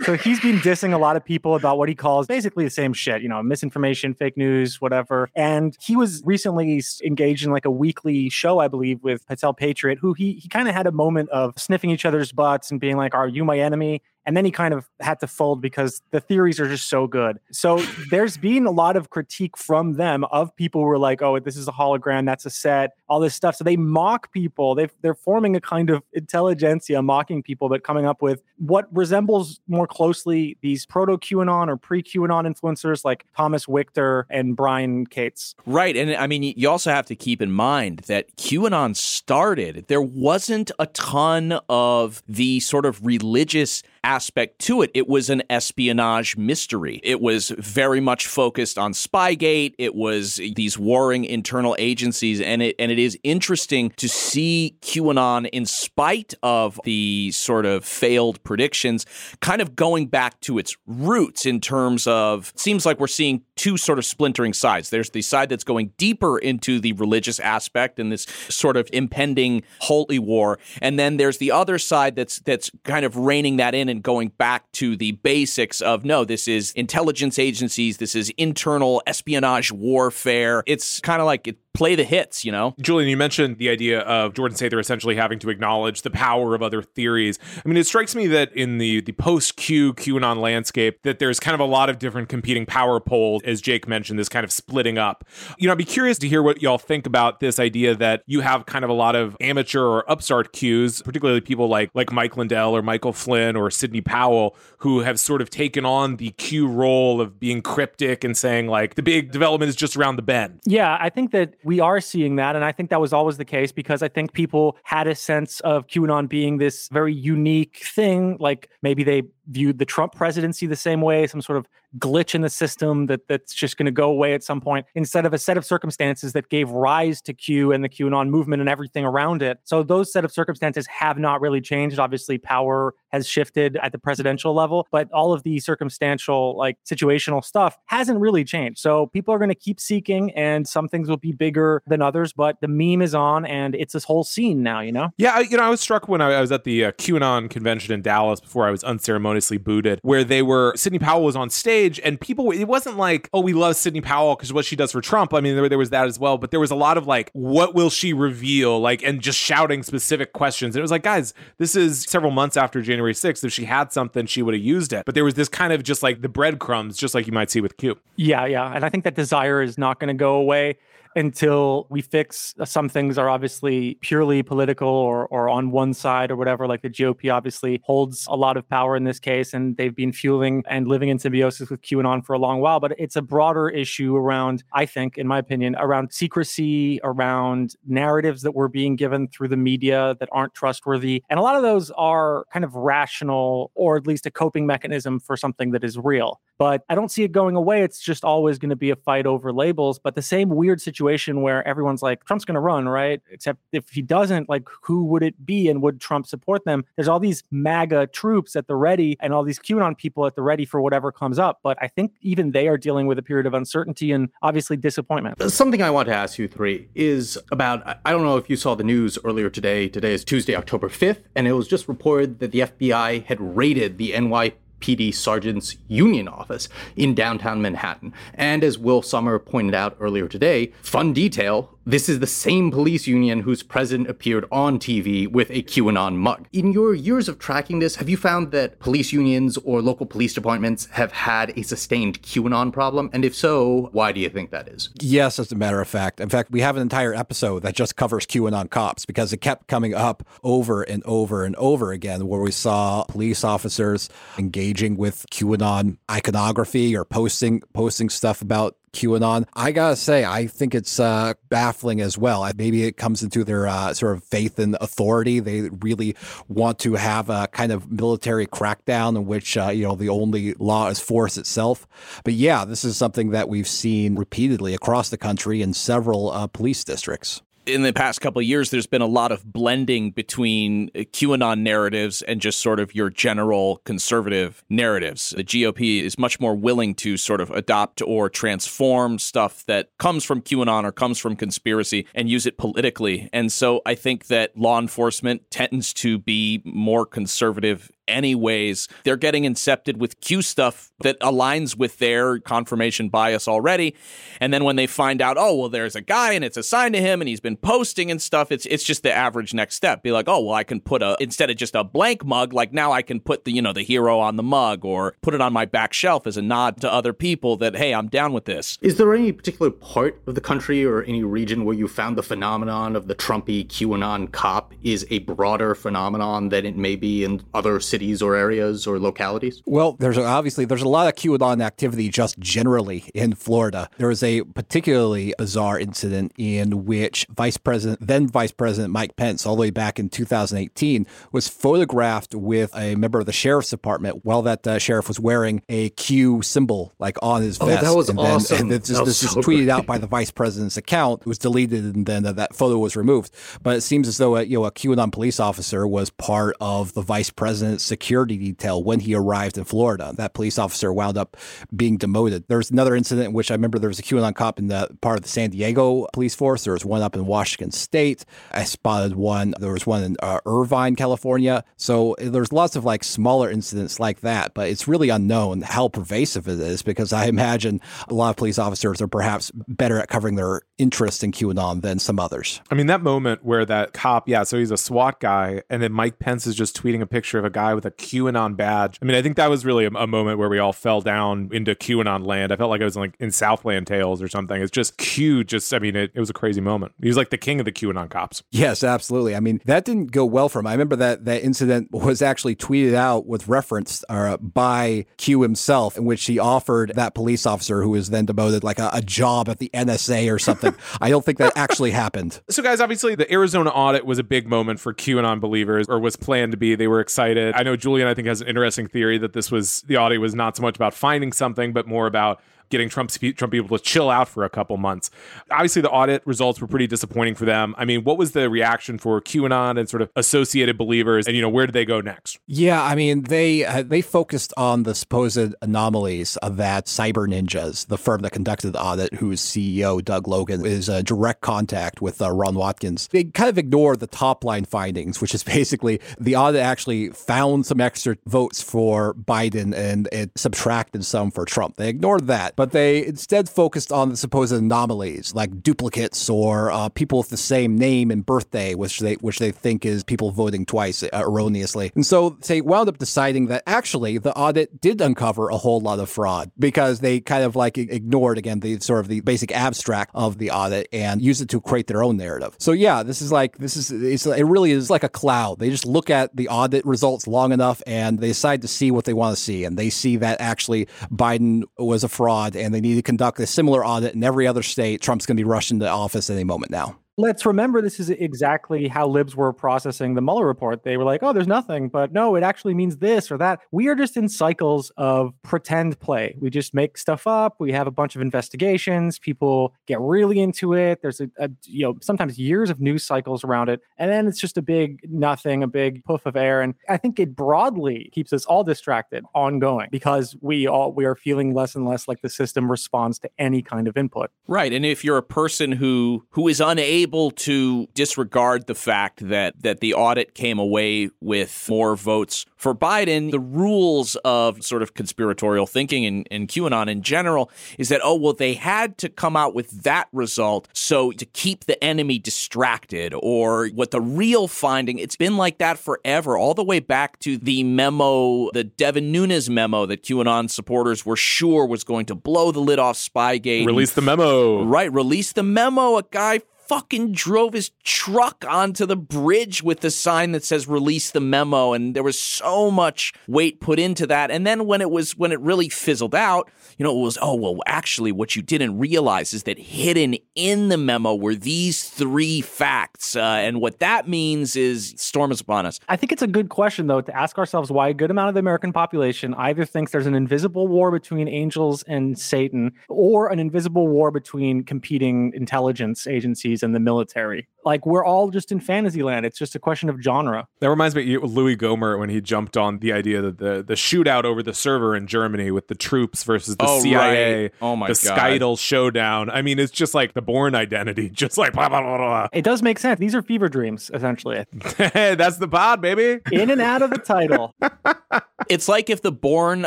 So he's been dissing a lot of people about what he calls basically the same shit, you know, misinformation, fake news, whatever. And he was recently engaged in like a weekly show, I believe, with Patel Patriot, who he he kind of had a moment of sniffing each other's butts and being like, "Are you my enemy?" And then he kind of had to fold because the theories are just so good. So there's been a lot of critique from them of people who are like, oh, this is a hologram, that's a set, all this stuff. So they mock people. they they're forming a kind of intelligentsia, mocking people, but coming up with what resembles more closely these proto QAnon or pre QAnon influencers like Thomas Wictor and Brian Cates. Right. And I mean, you also have to keep in mind that QAnon started, there wasn't a ton of the sort of religious aspect to it. It was an espionage mystery. It was very much focused on Spygate. It was these warring internal agencies, and it and it is interesting to see QAnon, in spite of the sort of failed predictions, kind of going back to its roots in terms of. Seems like we're seeing two sort of splintering sides. There's the side that's going deeper into the religious aspect and this sort of impending holy war, and then there's the other side that's that's kind of reining that in going back to the basics of no, this is intelligence agencies, this is internal espionage warfare. It's kind of like it play the hits, you know? Julian, you mentioned the idea of Jordan Sather essentially having to acknowledge the power of other theories. I mean, it strikes me that in the the post Q QAnon landscape, that there's kind of a lot of different competing power poles, as Jake mentioned, this kind of splitting up. You know, I'd be curious to hear what y'all think about this idea that you have kind of a lot of amateur or upstart cues, particularly people like like Mike Lindell or Michael Flynn or Sidney Powell, who have sort of taken on the Q role of being cryptic and saying like the big development is just around the bend. Yeah, I think that we are seeing that. And I think that was always the case because I think people had a sense of QAnon being this very unique thing. Like maybe they viewed the Trump presidency the same way, some sort of glitch in the system that that's just going to go away at some point, instead of a set of circumstances that gave rise to Q and the QAnon movement and everything around it. So those set of circumstances have not really changed. Obviously, power has shifted at the presidential level, but all of the circumstantial, like situational stuff hasn't really changed. So people are going to keep seeking, and some things will be bigger than others, but the meme is on and it's this whole scene now, you know? Yeah, you know, I was struck when I was at the uh, QAnon convention in Dallas before I was unceremoniously booted, where they were, Sidney Powell was on stage and people, it wasn't like, oh, we love Sidney Powell because what she does for Trump. I mean, there, there was that as well, but there was a lot of like, what will she reveal? Like, and just shouting specific questions. And it was like, guys, this is several months after January 6th. If she had something, she would have used it. But there was this kind of just like the breadcrumbs, just like you might see with Q. Yeah, yeah. And I think that desire is not going to go away until we fix uh, some things are obviously purely political or, or on one side or whatever. Like the GOP obviously holds a lot of power in this case, and they've been fueling and living in symbiosis with QAnon for a long while. But it's a broader issue around, I think, in my opinion, around secrecy, around narratives that were being given through the media that aren't trustworthy. And a lot of those are kind of rational or at least a coping mechanism for something that is real. But I don't see it going away. It's just always going to be a fight over labels. But the same weird situation where everyone's like, Trump's going to run, right? Except if he doesn't, like, who would it be and would Trump support them? There's all these MAGA troops at the ready and all these QAnon people at the ready for whatever comes up. But I think even they are dealing with a period of uncertainty and obviously disappointment. Uh, something I want to ask you three is about I don't know if you saw the news earlier today. Today is Tuesday, October 5th, and it was just reported that the FBI had raided the NY PD Sergeant's Union office in downtown Manhattan. And as Will Sommer pointed out earlier today, fun detail this is the same police union whose president appeared on TV with a QAnon mug. In your years of tracking this, have you found that police unions or local police departments have had a sustained QAnon problem? And if so, why do you think that is? Yes, as a matter of fact. In fact, we have an entire episode that just covers QAnon cops because it kept coming up over and over and over again where we saw police officers engaging with QAnon iconography or posting posting stuff about QAnon. I gotta say, I think it's uh, baffling as well. Maybe it comes into their uh, sort of faith in authority. They really want to have a kind of military crackdown in which uh, you know the only law is force itself. But yeah, this is something that we've seen repeatedly across the country in several uh, police districts in the past couple of years, there's been a lot of blending between uh, QAnon narratives and just sort of your general conservative narratives. The GOP is much more willing to sort of adopt or transform stuff that comes from QAnon or comes from conspiracy and use it politically. And so I think that law enforcement tends to be more conservative anyways. They're getting incepted with Q stuff that aligns with their confirmation bias already. And then when they find out, oh, well, there's a guy and it's assigned to him and he's been posting and stuff, it's it's just the average next step. Be like, oh, well, I can put a instead of just a blank mug, like now I can put the, you know, the hero on the mug or put it on my back shelf as a nod to other people that, hey, I'm down with this. Is there any particular part of the country or any region where you found the phenomenon of the Trumpy QAnon cop is a broader phenomenon than it may be in other cities? Cities or areas or localities? Well, there's obviously there's a lot of QAnon activity just generally in Florida. There was a particularly bizarre incident in which Vice President then Vice President Mike Pence, all the way back in 2018, was photographed with a member of the sheriff's department while that uh, sheriff was wearing a Q symbol like on his vest. Oh, that was and awesome. and this, that was this so is tweeted great. out by the vice president's account. It was deleted, and then uh, that photo was removed. But it seems as though a, you know a QAnon police officer was part of the vice president's security detail when he arrived in Florida. That police officer wound up being demoted. There was another incident in which I remember there was a QAnon cop in the part of the San Diego police force. There was one up in Washington State. I spotted one. There was one in uh, Irvine, California. So there's lots of like smaller incidents like that, but it's really unknown how pervasive it is because I imagine a lot of police officers are perhaps better at covering their interest in QAnon than some others. I mean, that moment where that cop, yeah, so he's a SWAT guy, and then Mike Pence is just tweeting a picture of a guy with a QAnon badge. I mean, I think that was really a, a moment where we all fell down into QAnon land. I felt like I was like in Southland Tales or something. It's just Q, just, I mean, it, it was a crazy moment. He was like the king of the QAnon cops. Yes, absolutely. I mean, that didn't go well for him. I remember that that incident was actually tweeted out with reference uh, by Q himself, in which he offered that police officer who was then demoted like a, a job at the NSA or something. *laughs* I don't think that actually happened. So, guys, obviously, the Arizona audit was a big moment for QAnon believers, or was planned to be. They were excited. I know Julian, I think, has an interesting theory that this was the audit was not so much about finding something, but more about getting Trump Trump people to chill out for a couple months. Obviously, the audit results were pretty disappointing for them. I mean, what was the reaction for QAnon and sort of associated believers, and you know, where did they go next? Yeah, I mean, they uh, they focused on the supposed anomalies of that Cyber Ninjas, the firm that conducted the audit, whose CEO Doug Logan is a direct contact with uh, Ron Watkins. They kind of ignored the top line findings, which is basically the audit actually found some extra votes for Biden and it subtracted some for Trump. They ignored that but they instead focused on the supposed anomalies like duplicates or uh, people with the same name and birthday, which they which they think is people voting twice uh, erroneously. And so they wound up deciding that actually the audit did uncover a whole lot of fraud because they kind of like ignored again the sort of the basic abstract of the audit and used it to create their own narrative. So yeah, this is like this is it really is like a cloud. They just look at the audit results long enough and they decide to see what they want to see, and they see that actually Biden was a fraud and they need to conduct a similar audit in every other state. Trump's going to be rushed into office any moment now. Let's remember this is exactly how libs were processing the Mueller report. They were like, oh, there's nothing, but no, it actually means this or that. We are just in cycles of pretend play. We just make stuff up. We have a bunch of investigations. People get really into it. There's a, a you know, sometimes years of news cycles around it. And then it's just a big nothing, a big puff of air. And I think it broadly keeps us all distracted ongoing because we all we are feeling less and less like the system responds to any kind of input. Right. And if you're a person who who is unable able to disregard the fact that that the audit came away with more votes for Biden, the rules of sort of conspiratorial thinking and, and QAnon in general is that, oh, well, they had to come out with that result so to keep the enemy distracted or what the real finding, it's been like that forever, all the way back to the memo, the Devin Nunes memo that QAnon supporters were sure was going to blow the lid off Spygate. Release the memo. Right, release the memo. A guy fucking drove his truck onto the bridge with the sign that says release the memo and there was so much weight put into that. And then when it was when it really fizzled out you know it was oh well actually what you didn't realize is that hidden in the memo were these three facts. Uh, and what that means is storm is upon us. I think it's a good question though to ask ourselves why a good amount of the american population either thinks there's an invisible war between angels and satan or an invisible war between competing intelligence agencies movies and the military. Like we're all just in fantasy land. It's just a question of genre. That reminds me of Louie Gohmert when he jumped on the idea that the the shootout over the server in Germany with the troops versus the oh, CIA, right. oh my the God. Scytl showdown. I mean, it's just like the Bourne identity, *laughs* just like blah blah blah blah. It does make sense. These are fever dreams, essentially. *laughs* That's the pod, baby. In and out of the title. *laughs* it's like if the Bourne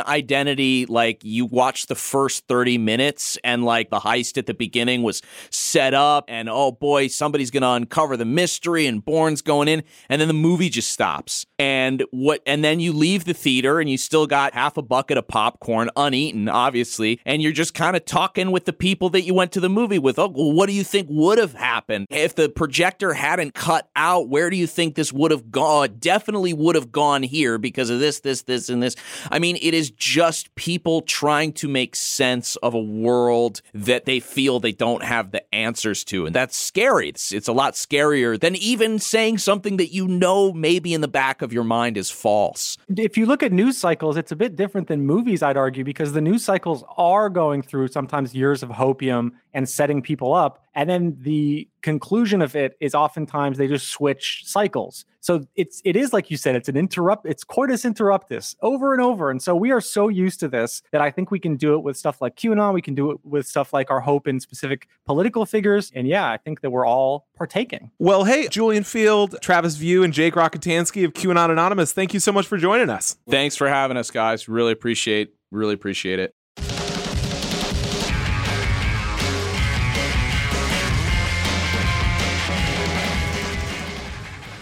identity, like you watch the first 30 minutes and like the heist at the beginning was set up and oh boy, somebody's going to uncover the mystery and Bourne's going in. And then the movie just stops. And what, and then you leave the theater and you still got half a bucket of popcorn uneaten, obviously. And you're just kind of talking with the people that you went to the movie with. Oh, well, what do you think would have happened if the projector hadn't cut out? Where do you think this would have gone? Definitely would have gone here because of this, this, this, and this. I mean, it is just people trying to make sense of a world that they feel they don't have the answers to. And that's scary. It's, it's a lot scarier than even saying something that you know maybe in the back of your mind is false. If you look at news cycles, it's a bit different than movies, I'd argue, because the news cycles are going through sometimes years of hopium and setting people up And then the conclusion of it is oftentimes they just switch cycles. So it's it is like you said, it's an interrupt, it's coitus interruptus over and over. And so we are so used to this that I think we can do it with stuff like QAnon, we can do it with stuff like our hope in specific political figures. And yeah, I think that we're all partaking. Well, hey, Julian Feeld, Travis View, and Jake Rockatansky of QAnon Anonymous, thank you so much for joining us. Thanks for having us, guys. Really appreciate really appreciate it.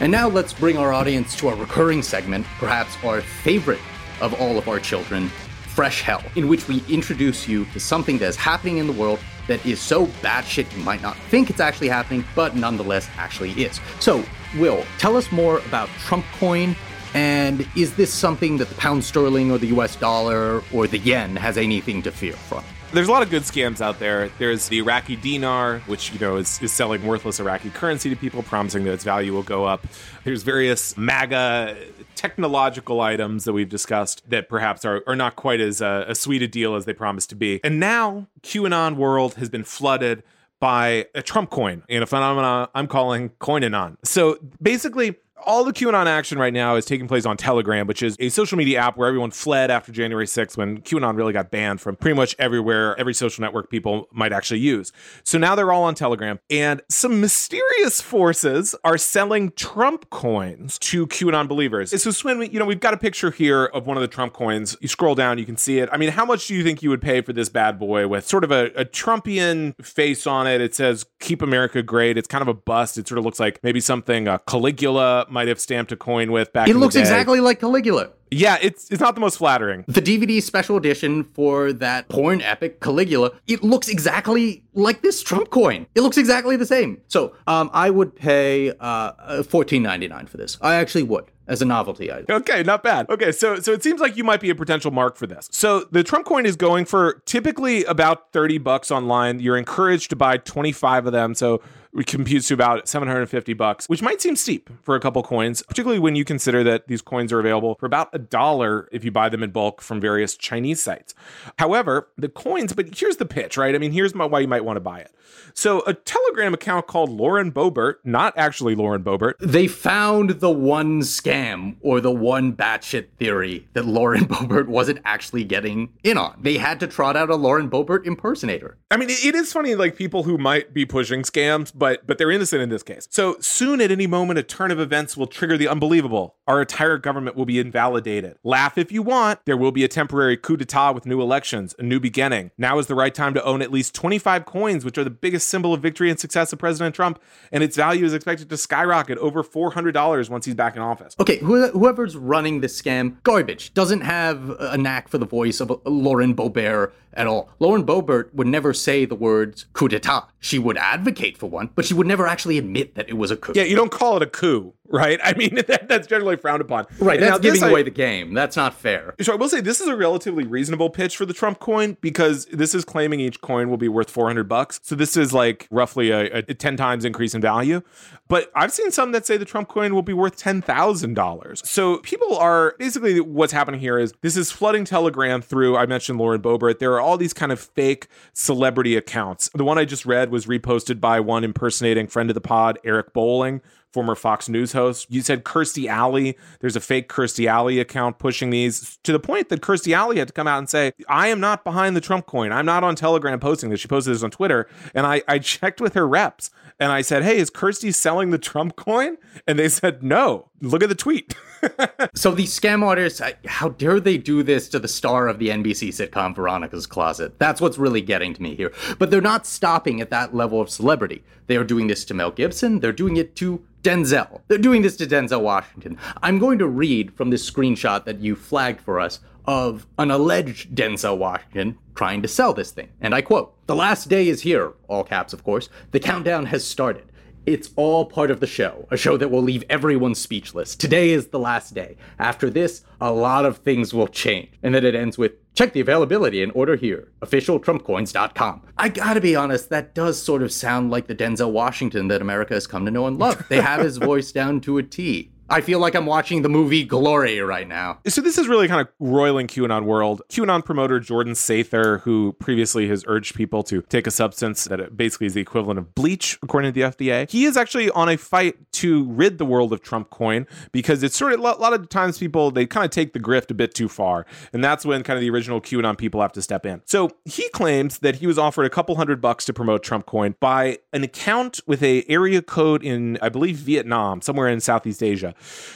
And now let's bring our audience to our recurring segment, perhaps our favorite of all of our children, Fresh Hell, in which we introduce you to something that is happening in the world that is so batshit you might not think it's actually happening, but nonetheless actually is. So, Will, tell us more about Trump Coin, and is this something that the pound sterling or the US dollar or the yen has anything to fear from? There's a lot of good scams out there. There's the Iraqi dinar, which you know is, is selling worthless Iraqi currency to people, promising that its value will go up. There's various MAGA technological items that we've discussed that perhaps are, are not quite as uh, a sweet a deal as they promise to be. And now QAnon world has been flooded by a Trump coin in a phenomenon I'm calling Coinanon. So basically, all the QAnon action right now is taking place on Telegram, which is a social media app where everyone fled after January 6th when QAnon really got banned from pretty much everywhere, every social network people might actually use. So now they're all on Telegram, and some mysterious forces are selling Trump coins to QAnon believers. So, Swin, you know, we've got a picture here of one of the Trump coins. You scroll down, you can see it. I mean, how much do you think you would pay for this bad boy with sort of a, a Trumpian face on it? It says, Keep America Great. It's kind of a bust. It sort of looks like maybe something uh, Caligula might have stamped a coin with back. It looks exactly like Caligula. Yeah, it's it's not the most flattering. The DVD special edition for that porn epic Caligula, it looks exactly like this Trump coin. It looks exactly the same. So, um, I would pay uh, fourteen ninety nine for this. I actually would as a novelty item. Okay, not bad. Okay, so so it seems like you might be a potential mark for this. So the Trump coin is going for typically about 30 bucks online. You're encouraged to buy 25 of them. So computes to about 750 bucks, which might seem steep for a couple coins, particularly when you consider that these coins are available for about a dollar if you buy them in bulk from various Chinese sites. However, the coins, but here's the pitch, right? I mean, here's my, why you might want to buy it. So, a Telegram account called Lauren Boebert, not actually Lauren Boebert, they found the one scam or the one batshit theory that Lauren *laughs* Boebert wasn't actually getting in on. They had to trot out a Lauren Boebert impersonator. I mean, it is funny, like people who might be pushing scams, but but they're innocent in this case. So soon, at any moment, a turn of events will trigger the unbelievable. Our entire government will be invalidated. Laugh if you want. There will be a temporary coup d'état with new elections, a new beginning. Now is the right time to own at least 25 coins, which are the biggest symbol of victory and success of President Trump, and its value is expected to skyrocket over $400 once he's back in office. Okay, whoever's running this scam, garbage, doesn't have a knack for the voice of Lauren Boebert at all. Lauren Boebert would never say the words coup d'etat. She would advocate for one, but she would never actually admit that it was a coup. Yeah, you don't call it a coup, right? I mean, *laughs* that, that's generally frowned upon. Right, that's giving away the game. That's not fair. So I will say this is a relatively reasonable pitch for the Trump coin because this is claiming each coin will be worth 400 bucks. So this is like roughly a, a 10 times increase in value. But I've seen some that say the Trump coin will be worth $10,000. So people are basically what's happening here is this is flooding Telegram through, I mentioned Lauren Boebert. There are all these kind of fake celebrity accounts. The one I just read was reposted by one impersonating friend of the pod, Eric Bolling, former Fox News host. You said Kirstie Alley. There's a fake Kirstie Alley account pushing these to the point that Kirstie Alley had to come out and say, I am not behind the Trump coin. I'm not on Telegram posting this. She posted this on Twitter. And I, I checked with her reps and I said, Hey, is Kirstie selling the Trump coin? And they said, No. Look at the tweet. *laughs* so these scam artists, how dare they do this to the star of the NBC sitcom Veronica's Closet? That's what's really getting to me here. But they're not stopping at that level of celebrity. They are doing this to Mel Gibson. They're doing it to Denzel. They're doing this to Denzel Washington. I'm going to read from this screenshot that you flagged for us of an alleged Denzel Washington trying to sell this thing. And I quote The last day is here, all caps, of course. The countdown has started. It's all part of the show, a show that will leave everyone speechless. Today is the last day. After this, a lot of things will change. And then it ends with check the availability and order here. OfficialTrumpCoins.com. I gotta be honest, that does sort of sound like the Denzel Washington that America has come to know and love. They have his voice down to a T. I feel like I'm watching the movie Glory right now. So this is really kind of roiling QAnon world. QAnon promoter Jordan Sather, who previously has urged people to take a substance that basically is the equivalent of bleach, according to the FDA, he is actually on a fight to rid the world of Trump coin because it's sort of a lot of times people they kind of take the grift a bit too far, and that's when kind of the original QAnon people have to step in. So he claims that he was offered a couple hundred bucks to promote Trump coin by an account with a area code in I believe Vietnam, somewhere in Southeast Asia.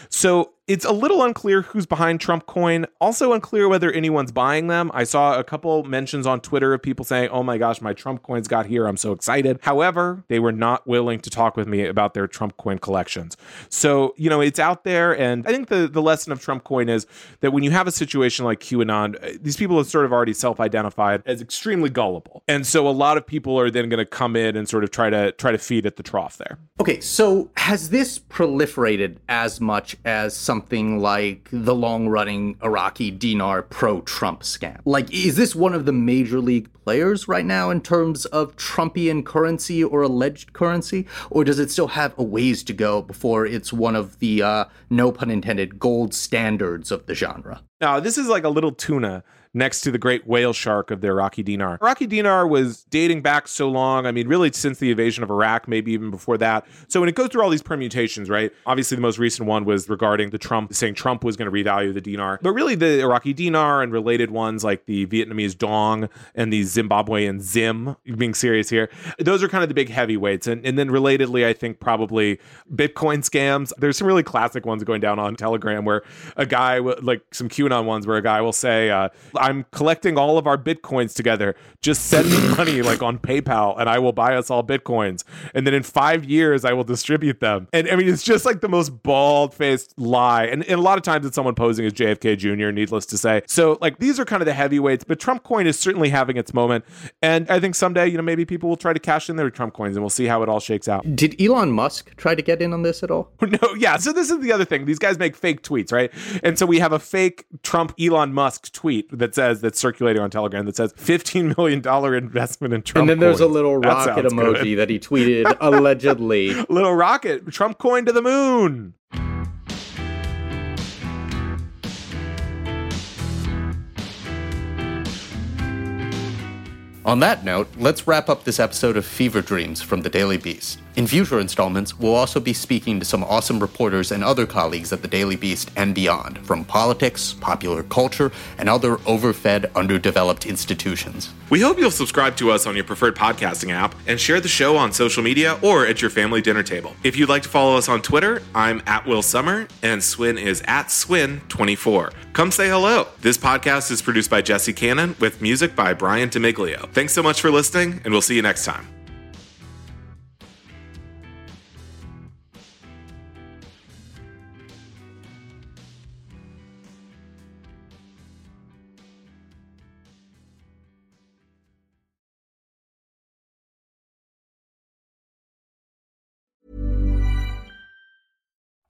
So it's a little unclear who's behind Trump coin. Also unclear whether anyone's buying them. I saw a couple mentions on Twitter of people saying, "Oh my gosh, my Trump coins got here. I'm so excited." However, they were not willing to talk with me about their Trump coin collections. So, you know, it's out there and I think the the lesson of Trump coin is that when you have a situation like QAnon, uh, these people have sort of already self-identified as extremely gullible. And so a lot of people are then going to come in and sort of try to try to feed at the trough there. Okay, so has this proliferated as much as something like the long running Iraqi dinar pro Trump scam? Like, is this one of the major league players right now in terms of Trumpian currency or alleged currency? Or does it still have a ways to go before it's one of the, uh, no pun intended, gold standards of the genre? Now, this is like a little tuna next to the great whale shark of the Iraqi dinar. Iraqi dinar was dating back so long. I mean, really since the invasion of Iraq, maybe even before that. So when it goes through all these permutations, right? Obviously, the most recent one was regarding the Trump saying Trump was going to revalue the dinar. But really, the Iraqi dinar and related ones like the Vietnamese dong and the Zimbabwean zim, being serious here, those are kind of the big heavyweights. And, and then relatedly, I think probably Bitcoin scams. There's some really classic ones going down on Telegram where a guy, like some QAnon ones, where a guy will say, uh, I'm collecting all of our bitcoins together. Just send me *laughs* money like on PayPal and I will buy us all bitcoins. And then in five years, I will distribute them. And I mean, it's just like the most bald faced lie. And, and a lot of times it's someone posing as JFK Jr., needless to say. So, like, these are kind of the heavyweights, but Trump coin is certainly having its moment. And I think someday, you know, maybe people will try to cash in their Trump coins and we'll see how it all shakes out. Did Elon Musk try to get in on this at all? *laughs* No, yeah. So, this is the other thing. These guys make fake tweets, right? And so we have a fake Trump Elon Musk tweet that says, that's circulating on Telegram that says $15 million investment in Trump. And then there's coins. a little That rocket sounds emoji good. that he tweeted *laughs* allegedly. little rocket, Trump coin to the moon. On that note, let's wrap up this episode of Fever Dreams from the Daily Beast. In future installments, we'll also be speaking to some awesome reporters and other colleagues at the Daily Beast and beyond, from politics, popular culture, and other overfed, underdeveloped institutions. We hope you'll subscribe to us on your preferred podcasting app and share the show on social media or at your family dinner table. If you'd like to follow us on Twitter, I'm at Will Sommer and Swin is at Swin24. Come say hello. This podcast is produced by Jesse Cannon with music by Brian Demiglio. Thanks so much for listening, and we'll see you next time.